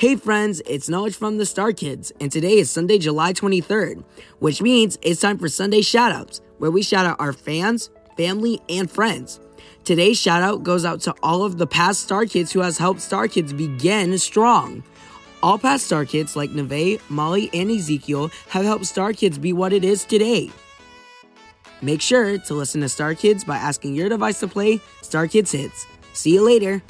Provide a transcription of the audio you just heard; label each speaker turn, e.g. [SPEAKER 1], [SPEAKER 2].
[SPEAKER 1] Hey friends, it's Knowledge from the Star Kids, and today is Sunday, July 23rd, which means it's time for Sunday shoutouts, where we shout out our fans, family, and friends. Today's shoutout goes out to all of the past Star Kids who has helped Star Kids begin strong. All past Star Kids like Neve, Molly, and Ezekiel have helped Star Kids be what it is today. Make sure to listen to Star Kids by asking your device to play Star Kids Hits. See you later.